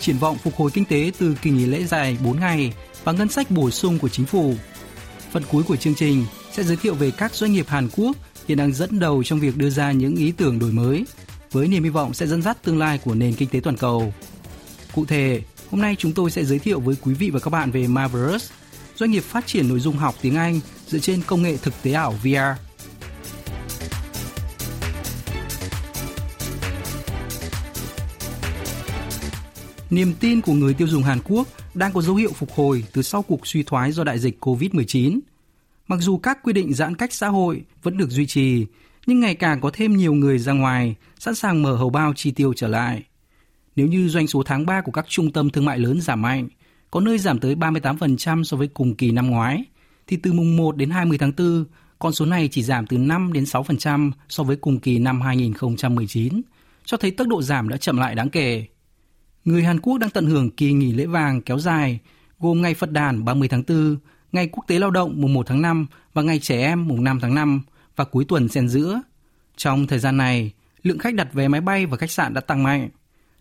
triển vọng phục hồi kinh tế từ kỳ nghỉ lễ dài 4 ngày và ngân sách bổ sung của chính phủ. Phần cuối của chương trình sẽ giới thiệu về các doanh nghiệp Hàn Quốc hiện đang dẫn đầu trong việc đưa ra những ý tưởng đổi mới với niềm hy vọng sẽ dẫn dắt tương lai của nền kinh tế toàn cầu. Cụ thể, hôm nay chúng tôi sẽ giới thiệu với quý vị và các bạn về Marvelous, doanh nghiệp phát triển nội dung học tiếng Anh dựa trên công nghệ thực tế ảo VR. Niềm tin của người tiêu dùng Hàn Quốc đang có dấu hiệu phục hồi từ sau cuộc suy thoái do đại dịch COVID-19. Mặc dù các quy định giãn cách xã hội vẫn được duy trì, nhưng ngày càng có thêm nhiều người ra ngoài, sẵn sàng mở hầu bao chi tiêu trở lại. Nếu như doanh số tháng 3 của các trung tâm thương mại lớn giảm mạnh, có nơi giảm tới 38% so với cùng kỳ năm ngoái, thì từ mùng 1 đến 20 tháng 4, con số này chỉ giảm từ 5 đến 6% so với cùng kỳ năm 2019, cho thấy tốc độ giảm đã chậm lại đáng kể. Người Hàn Quốc đang tận hưởng kỳ nghỉ lễ vàng kéo dài, gồm ngày Phật đàn 30 tháng 4, ngày Quốc tế Lao động mùng 1 tháng 5 và ngày trẻ em mùng 5 tháng 5 và cuối tuần xen giữa. Trong thời gian này, lượng khách đặt vé máy bay và khách sạn đã tăng mạnh.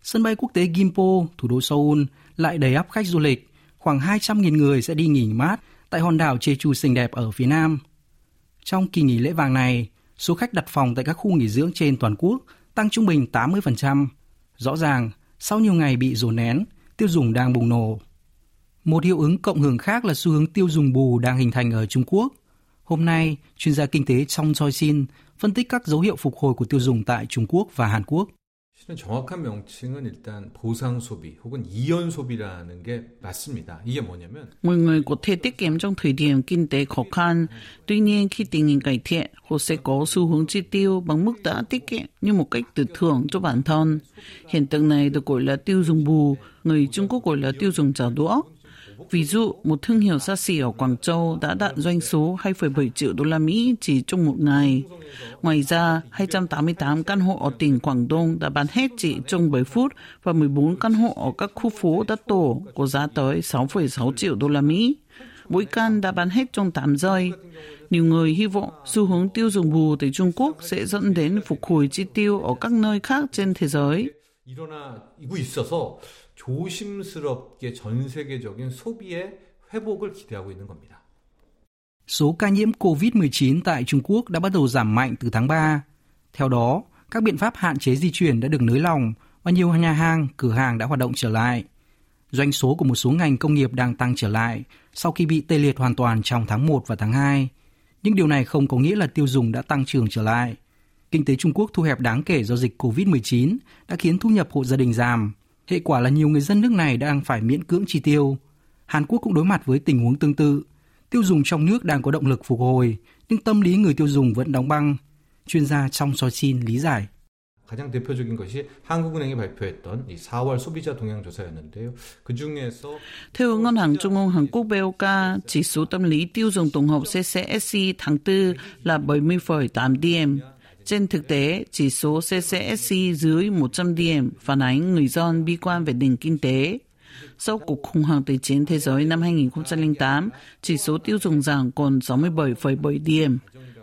Sân bay quốc tế Gimpo, thủ đô Seoul lại đầy ắp khách du lịch, khoảng 200.000 người sẽ đi nghỉ mát tại hòn đảo Jeju xinh đẹp ở phía nam. Trong kỳ nghỉ lễ vàng này, số khách đặt phòng tại các khu nghỉ dưỡng trên toàn quốc tăng trung bình 80%. Rõ ràng, sau nhiều ngày bị dồn nén, tiêu dùng đang bùng nổ. Một hiệu ứng cộng hưởng khác là xu hướng tiêu dùng bù đang hình thành ở Trung Quốc. Hôm nay, chuyên gia kinh tế Trong Choi Shin phân tích các dấu hiệu phục hồi của tiêu dùng tại Trung Quốc và Hàn Quốc. 실은 정확한 명칭은 일단 보상 소비 혹은 이연 소비라는 게 맞습니다. 이게 뭐냐면 mọi người có thể tiết kiệm trong thời điểm kinh tế khó khăn. Tuy nhiên khi tình hình cải thiện, họ sẽ có xu hướng chi tiêu bằng mức đã tiết kiệm như một cách tự thưởng cho bản thân. Hiện tượng này được gọi là tiêu dùng bù, người Trung Quốc gọi là tiêu dùng trả đũa. Ví dụ, một thương hiệu xa xỉ ở Quảng Châu đã đạt doanh số 2,7 triệu đô la Mỹ chỉ trong một ngày. Ngoài ra, 288 căn hộ ở tỉnh Quảng Đông đã bán hết chỉ trong 7 phút và 14 căn hộ ở các khu phố đất tổ có giá tới 6,6 triệu đô la Mỹ. Mỗi căn đã bán hết trong 8 giây. Nhiều người hy vọng xu hướng tiêu dùng bù tại Trung Quốc sẽ dẫn đến phục hồi chi tiêu ở các nơi khác trên thế giới. 일어나고 있어서 조심스럽게 전 세계적인 소비의 회복을 기대하고 있는 겁니다. Số ca nhiễm COVID-19 tại Trung Quốc đã bắt đầu giảm mạnh từ tháng 3. Theo đó, các biện pháp hạn chế di chuyển đã được nới lỏng và nhiều nhà hàng, cửa hàng đã hoạt động trở lại. Doanh số của một số ngành công nghiệp đang tăng trở lại sau khi bị tê liệt hoàn toàn trong tháng 1 và tháng 2. Nhưng điều này không có nghĩa là tiêu dùng đã tăng trưởng trở lại. Kinh tế Trung Quốc thu hẹp đáng kể do dịch COVID-19 đã khiến thu nhập hộ gia đình giảm. Hệ quả là nhiều người dân nước này đang phải miễn cưỡng chi tiêu. Hàn Quốc cũng đối mặt với tình huống tương tự. Tiêu dùng trong nước đang có động lực phục hồi, nhưng tâm lý người tiêu dùng vẫn đóng băng. Chuyên gia trong soi xin lý giải. 가장 대표적인 것이 한국은행이 발표했던 이 4월 소비자 동향 조사였는데요. 그 중에서 Theo Ngân hàng Trung ương Hàn Quốc BOK, chỉ số tâm lý tiêu dùng tổng hợp CCSC tháng 4 là 70,8 điểm. Trên thực tế, chỉ số CCSC dưới 100 điểm phản ánh người dân bi quan về nền kinh tế. Sau cuộc khủng hoảng tài chính thế giới năm 2008, chỉ số tiêu dùng giảm còn 67,7 điểm.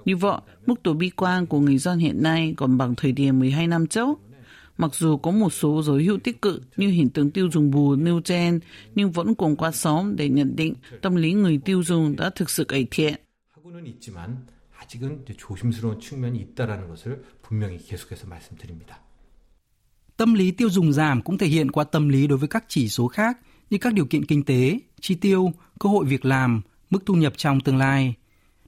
Như vậy, mức độ bi quan của người dân hiện nay còn bằng thời điểm 12 năm trước. Mặc dù có một số dấu hiệu tích cực như hiện tượng tiêu dùng bù nêu trên, nhưng vẫn còn quá sớm để nhận định tâm lý người tiêu dùng đã thực sự cải thiện. 하고는 있지만 아직은 이제 조심스러운 측면이 있다라는 것을 분명히 계속해서 말씀드립니다. Tâm lý tiêu dùng giảm cũng thể hiện qua tâm lý đối với các chỉ số khác như các điều kiện kinh tế, chi tiêu, cơ hội việc làm, mức thu nhập trong tương lai.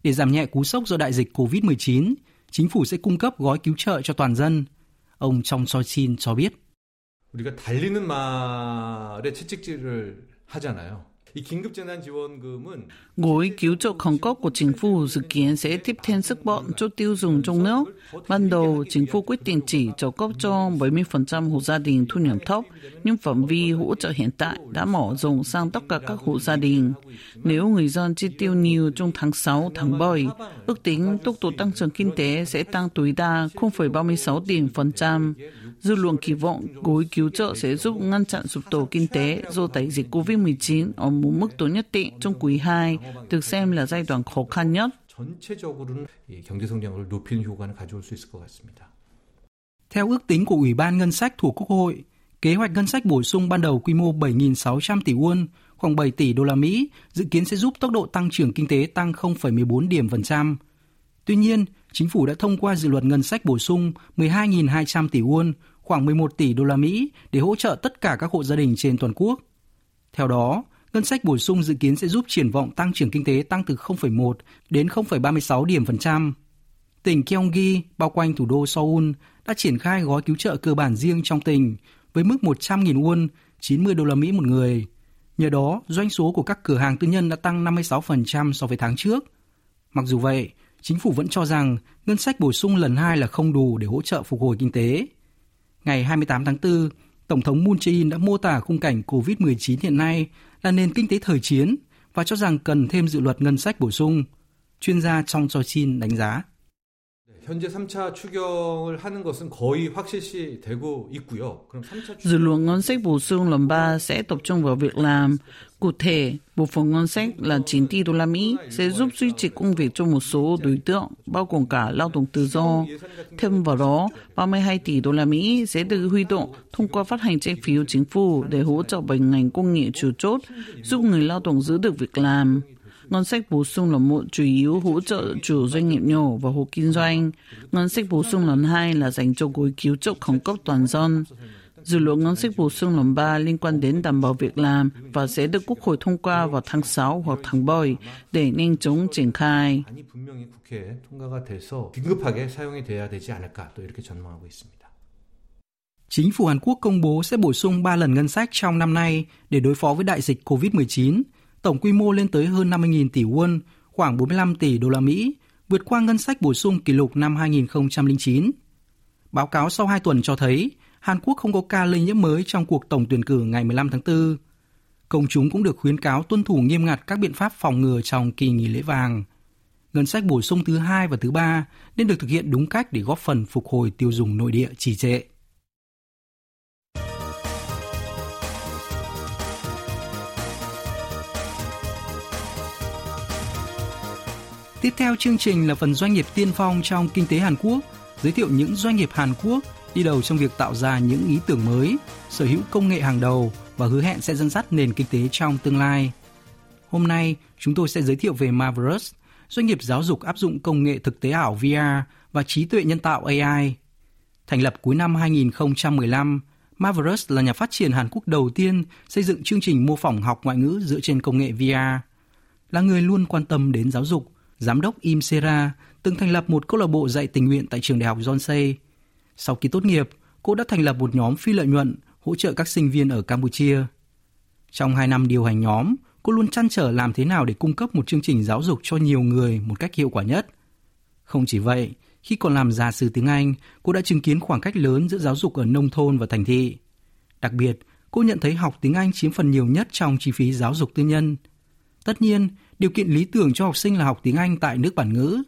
Để giảm nhẹ cú sốc do đại dịch COVID-19, chính phủ sẽ cung cấp gói cứu trợ cho toàn dân. Ông Trong Soi Shin cho biết. 우리가 달리는 말에 채찍질을 하잖아요. Gói cứu trợ khẩn cấp của chính phủ dự kiến sẽ tiếp thêm sức bọn cho tiêu dùng trong nước. Ban đầu, chính phủ quyết định chỉ trợ cấp cho 70% hộ gia đình thu nhập thấp, nhưng phạm vi hỗ trợ hiện tại đã mở rộng sang tất cả các hộ gia đình. Nếu người dân chi tiêu nhiều trong tháng 6, tháng 7, ước tính tốc độ tăng trưởng kinh tế sẽ tăng tối đa 0,36 điểm phần trăm. Dư luận kỳ vọng gói cứu trợ sẽ giúp ngăn chặn sụp đổ kinh tế do đại dịch COVID-19 ở một mức độ nhất định trong quý 2, được xem là giai đoạn khó khăn nhất. 전체적으로는 경제 성장을 높이는 효과는 가져올 수 있을 것 같습니다. Theo ước tính của Ủy ban Ngân sách thuộc Quốc hội, kế hoạch ngân sách bổ sung ban đầu quy mô 7.600 tỷ won, khoảng 7 tỷ đô la Mỹ, dự kiến sẽ giúp tốc độ tăng trưởng kinh tế tăng 0,14 điểm phần trăm. Tuy nhiên, chính phủ đã thông qua dự luật ngân sách bổ sung 12.200 tỷ won, khoảng 11 tỷ đô la Mỹ để hỗ trợ tất cả các hộ gia đình trên toàn quốc. Theo đó, ngân sách bổ sung dự kiến sẽ giúp triển vọng tăng trưởng kinh tế tăng từ 0,1 đến 0,36 điểm phần trăm. Tỉnh Gyeonggi, bao quanh thủ đô Seoul, đã triển khai gói cứu trợ cơ bản riêng trong tỉnh với mức 100.000 won, 90 đô la Mỹ một người. Nhờ đó, doanh số của các cửa hàng tư nhân đã tăng 56% so với tháng trước. Mặc dù vậy, chính phủ vẫn cho rằng ngân sách bổ sung lần hai là không đủ để hỗ trợ phục hồi kinh tế. Ngày 28 tháng 4, Tổng thống Moon Jae-in đã mô tả khung cảnh COVID-19 hiện nay là nền kinh tế thời chiến và cho rằng cần thêm dự luật ngân sách bổ sung. Chuyên gia trong cho Chin đánh giá. Dự luật ngân sách bổ sung lần 3 sẽ tập trung vào việc làm Cụ thể, bộ phận ngân sách là 9 tỷ đô la Mỹ sẽ giúp duy trì công việc cho một số đối tượng, bao gồm cả lao động tự do. Thêm vào đó, 32 tỷ đô la Mỹ sẽ được huy động thông qua phát hành trái phiếu chính phủ để hỗ trợ bệnh ngành công nghệ chủ chốt, giúp người lao động giữ được việc làm. Ngân sách bổ sung là một chủ yếu hỗ trợ chủ doanh nghiệp nhỏ và hộ kinh doanh. Ngân sách bổ sung lần hai là dành cho gói cứu trợ khẩn cấp toàn dân. Dự luật ngân sách bổ sung lần 3 liên quan đến đảm bảo việc làm và sẽ được Quốc hội thông qua vào tháng 6 hoặc tháng 7 để nhanh chóng triển khai. Chính phủ Hàn Quốc công bố sẽ bổ sung 3 lần ngân sách trong năm nay để đối phó với đại dịch COVID-19, tổng quy mô lên tới hơn 50.000 tỷ won, khoảng 45 tỷ đô la Mỹ, vượt qua ngân sách bổ sung kỷ lục năm 2009. Báo cáo sau 2 tuần cho thấy Hàn Quốc không có ca lây nhiễm mới trong cuộc tổng tuyển cử ngày 15 tháng 4. Công chúng cũng được khuyến cáo tuân thủ nghiêm ngặt các biện pháp phòng ngừa trong kỳ nghỉ lễ vàng. Ngân sách bổ sung thứ hai và thứ ba nên được thực hiện đúng cách để góp phần phục hồi tiêu dùng nội địa trì trệ. Tiếp theo chương trình là phần doanh nghiệp tiên phong trong kinh tế Hàn Quốc, giới thiệu những doanh nghiệp Hàn Quốc đi đầu trong việc tạo ra những ý tưởng mới, sở hữu công nghệ hàng đầu và hứa hẹn sẽ dẫn dắt nền kinh tế trong tương lai. Hôm nay, chúng tôi sẽ giới thiệu về Marvelous, doanh nghiệp giáo dục áp dụng công nghệ thực tế ảo VR và trí tuệ nhân tạo AI. Thành lập cuối năm 2015, Marvelous là nhà phát triển Hàn Quốc đầu tiên xây dựng chương trình mô phỏng học ngoại ngữ dựa trên công nghệ VR. Là người luôn quan tâm đến giáo dục, giám đốc Im Sera từng thành lập một câu lạc bộ dạy tình nguyện tại trường đại học Yonsei. Sau khi tốt nghiệp, cô đã thành lập một nhóm phi lợi nhuận hỗ trợ các sinh viên ở Campuchia. Trong hai năm điều hành nhóm, cô luôn chăn trở làm thế nào để cung cấp một chương trình giáo dục cho nhiều người một cách hiệu quả nhất. Không chỉ vậy, khi còn làm gia sư tiếng Anh, cô đã chứng kiến khoảng cách lớn giữa giáo dục ở nông thôn và thành thị. Đặc biệt, cô nhận thấy học tiếng Anh chiếm phần nhiều nhất trong chi phí giáo dục tư nhân. Tất nhiên, điều kiện lý tưởng cho học sinh là học tiếng Anh tại nước bản ngữ.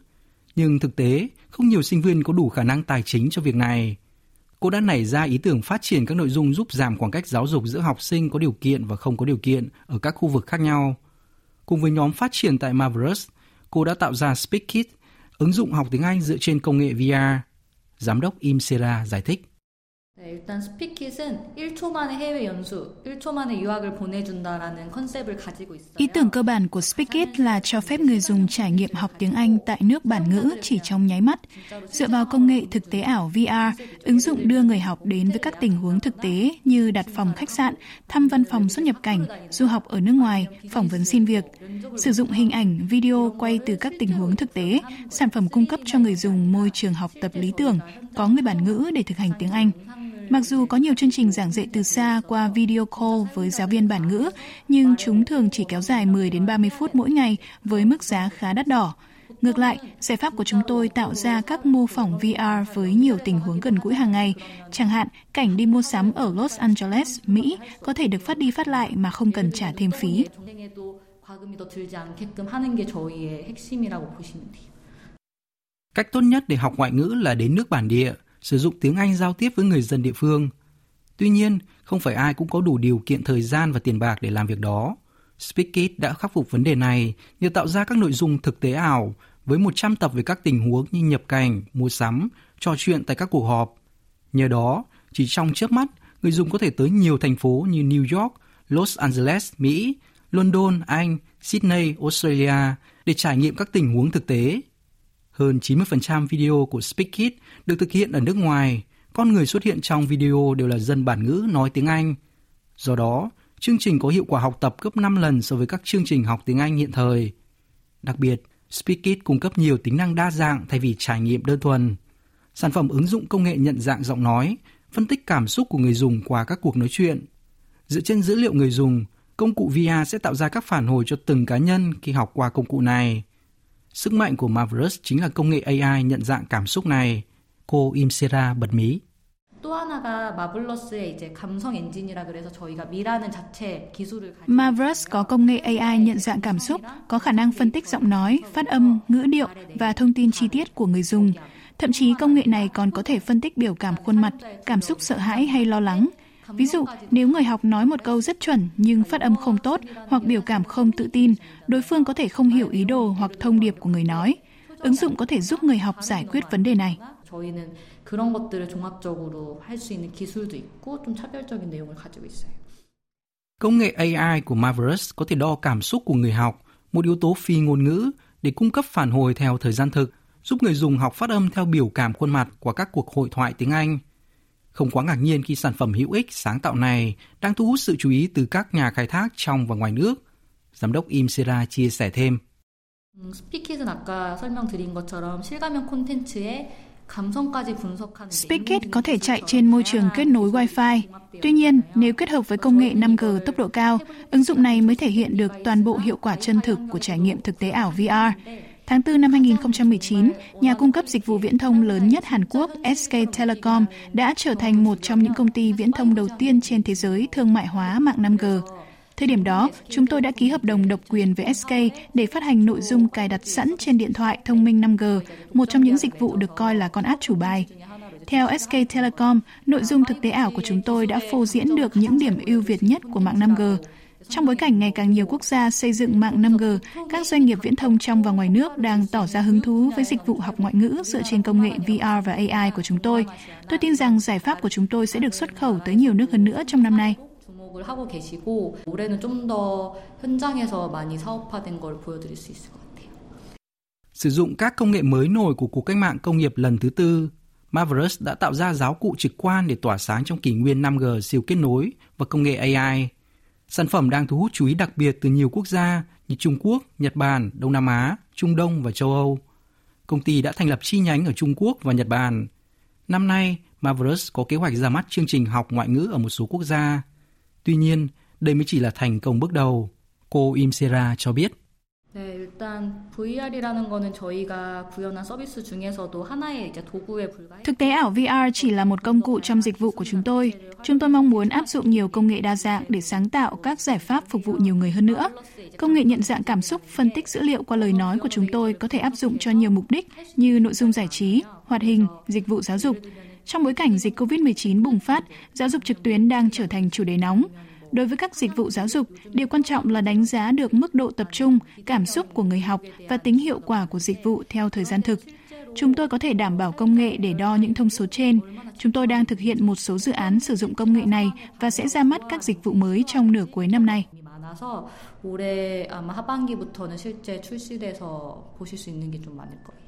Nhưng thực tế, không nhiều sinh viên có đủ khả năng tài chính cho việc này. Cô đã nảy ra ý tưởng phát triển các nội dung giúp giảm khoảng cách giáo dục giữa học sinh có điều kiện và không có điều kiện ở các khu vực khác nhau. Cùng với nhóm phát triển tại Marvelous, cô đã tạo ra SpeakKit, ứng dụng học tiếng Anh dựa trên công nghệ VR. Giám đốc Im Sera giải thích. 네, 일단 스피킷은 1초 만에 해외 연수, 1초 만에 유학을 보내준다라는 컨셉을 가지고 있어요. Ý tưởng cơ bản của Speakit là cho phép người dùng trải nghiệm học tiếng Anh tại nước bản ngữ chỉ trong nháy mắt. Dựa vào công nghệ thực tế ảo VR, ứng dụng đưa người học đến với các tình huống thực tế như đặt phòng khách sạn, thăm văn phòng xuất nhập cảnh, du học ở nước ngoài, phỏng vấn xin việc. Sử dụng hình ảnh, video quay từ các tình huống thực tế, sản phẩm cung cấp cho người dùng môi trường học tập lý tưởng, có người bản ngữ để thực hành tiếng Anh. Mặc dù có nhiều chương trình giảng dạy từ xa qua video call với giáo viên bản ngữ, nhưng chúng thường chỉ kéo dài 10 đến 30 phút mỗi ngày với mức giá khá đắt đỏ. Ngược lại, giải pháp của chúng tôi tạo ra các mô phỏng VR với nhiều tình huống gần gũi hàng ngày. Chẳng hạn, cảnh đi mua sắm ở Los Angeles, Mỹ có thể được phát đi phát lại mà không cần trả thêm phí. Cách tốt nhất để học ngoại ngữ là đến nước bản địa, sử dụng tiếng Anh giao tiếp với người dân địa phương. Tuy nhiên, không phải ai cũng có đủ điều kiện thời gian và tiền bạc để làm việc đó. Speakit đã khắc phục vấn đề này nhờ tạo ra các nội dung thực tế ảo với 100 tập về các tình huống như nhập cảnh, mua sắm, trò chuyện tại các cuộc họp. Nhờ đó, chỉ trong chớp mắt, người dùng có thể tới nhiều thành phố như New York, Los Angeles, Mỹ, London, Anh, Sydney, Australia để trải nghiệm các tình huống thực tế. Hơn 90% video của Speakit được thực hiện ở nước ngoài. Con người xuất hiện trong video đều là dân bản ngữ nói tiếng Anh. Do đó, chương trình có hiệu quả học tập gấp 5 lần so với các chương trình học tiếng Anh hiện thời. Đặc biệt, Speakit cung cấp nhiều tính năng đa dạng thay vì trải nghiệm đơn thuần. Sản phẩm ứng dụng công nghệ nhận dạng giọng nói, phân tích cảm xúc của người dùng qua các cuộc nói chuyện. Dựa trên dữ liệu người dùng, công cụ VR sẽ tạo ra các phản hồi cho từng cá nhân khi học qua công cụ này. Sức mạnh của Marvelous chính là công nghệ AI nhận dạng cảm xúc này. Cô Imsera bật mí. Mavrus có công nghệ AI nhận dạng cảm xúc, có khả năng phân tích giọng nói, phát âm, ngữ điệu và thông tin chi tiết của người dùng. Thậm chí công nghệ này còn có thể phân tích biểu cảm khuôn mặt, cảm xúc sợ hãi hay lo lắng, Ví dụ, nếu người học nói một câu rất chuẩn nhưng phát âm không tốt hoặc biểu cảm không tự tin, đối phương có thể không hiểu ý đồ hoặc thông điệp của người nói. Ứng dụng có thể giúp người học giải quyết vấn đề này. 저희는 그런 것들을 종합적으로 할 수 있는 기술도 있고 좀 차별적인 내용을 가지고 있어요. Công nghệ AI của Marvelous có thể đo cảm xúc của người học, một yếu tố phi ngôn ngữ, để cung cấp phản hồi theo thời gian thực, giúp người dùng học phát âm theo biểu cảm khuôn mặt qua các cuộc hội thoại tiếng Anh. Không quá ngạc nhiên khi sản phẩm hữu ích sáng tạo này đang thu hút sự chú ý từ các nhà khai thác trong và ngoài nước. Giám đốc Im Sera chia sẻ thêm. 스피킷은 아까 설명드린 것처럼 실감형 콘텐츠에 Speakit có thể chạy trên môi trường kết nối Wi-Fi. Tuy nhiên, nếu kết hợp với công nghệ 5G tốc độ cao, ứng dụng này mới thể hiện được toàn bộ hiệu quả chân thực của trải nghiệm thực tế ảo VR. Tháng 4 năm 2019, nhà cung cấp dịch vụ viễn thông lớn nhất Hàn Quốc SK Telecom đã trở thành một trong những công ty viễn thông đầu tiên trên thế giới thương mại hóa mạng 5G. Thời điểm đó, chúng tôi đã ký hợp đồng độc quyền với SK để phát hành nội dung cài đặt sẵn trên điện thoại thông minh 5G, một trong những dịch vụ được coi là con át chủ bài. Theo SK Telecom, nội dung thực tế ảo của chúng tôi đã phô diễn được những điểm ưu việt nhất của mạng 5G. Trong bối cảnh ngày càng nhiều quốc gia xây dựng mạng 5G, các doanh nghiệp viễn thông trong và ngoài nước đang tỏ ra hứng thú với dịch vụ học ngoại ngữ dựa trên công nghệ VR và AI của chúng tôi. Tôi tin rằng giải pháp của chúng tôi sẽ được xuất khẩu tới nhiều nước hơn nữa trong năm nay. 주목을 하고 계시고 올해는 좀 더 현장에서 많이 사업화된 걸 보여드릴 수 있을 것 같아요. Sử dụng các công nghệ mới nổi của cuộc cách mạng công nghiệp lần thứ tư, Marvelous đã tạo ra giáo cụ trực quan để tỏa sáng trong kỷ nguyên 5G siêu kết nối và công nghệ AI. Sản phẩm đang thu hút chú ý đặc biệt từ nhiều quốc gia như Trung Quốc, Nhật Bản, Đông Nam Á, Trung Đông và châu Âu. Công ty đã thành lập chi nhánh ở Trung Quốc và Nhật Bản. Năm nay, Marvelous có kế hoạch ra mắt chương trình học ngoại ngữ ở một số quốc gia. Tuy nhiên, đây mới chỉ là thành công bước đầu. Cô Imsera cho biết. 네, 일단 VR이라는 거는 저희가 구현한 서비스 중에서도 하나의 이제 도구에 불과해. Thực tế ảo VR chỉ là một công cụ trong dịch vụ của chúng tôi. Chúng tôi mong muốn áp dụng nhiều công nghệ đa dạng để sáng tạo các giải pháp phục vụ nhiều người hơn nữa. Công nghệ nhận dạng cảm xúc, phân tích dữ liệu qua lời nói của chúng tôi có thể áp dụng cho nhiều mục đích như nội dung giải trí, hoạt hình, dịch vụ giáo dục. Trong bối cảnh dịch COVID-19 bùng phát, giáo dục trực tuyến đang trở thành chủ đề nóng. Đối với các dịch vụ giáo dục, điều quan trọng là đánh giá được mức độ tập trung, cảm xúc của người học và tính hiệu quả của dịch vụ theo thời gian thực. Chúng tôi có thể đảm bảo công nghệ để đo những thông số trên. Chúng tôi đang thực hiện một số dự án sử dụng công nghệ này và sẽ ra mắt các dịch vụ mới trong nửa cuối năm nay. 올해 아마 하반기부터는 실제 출시돼서 보실 수 있는 게 좀 많을 거예요.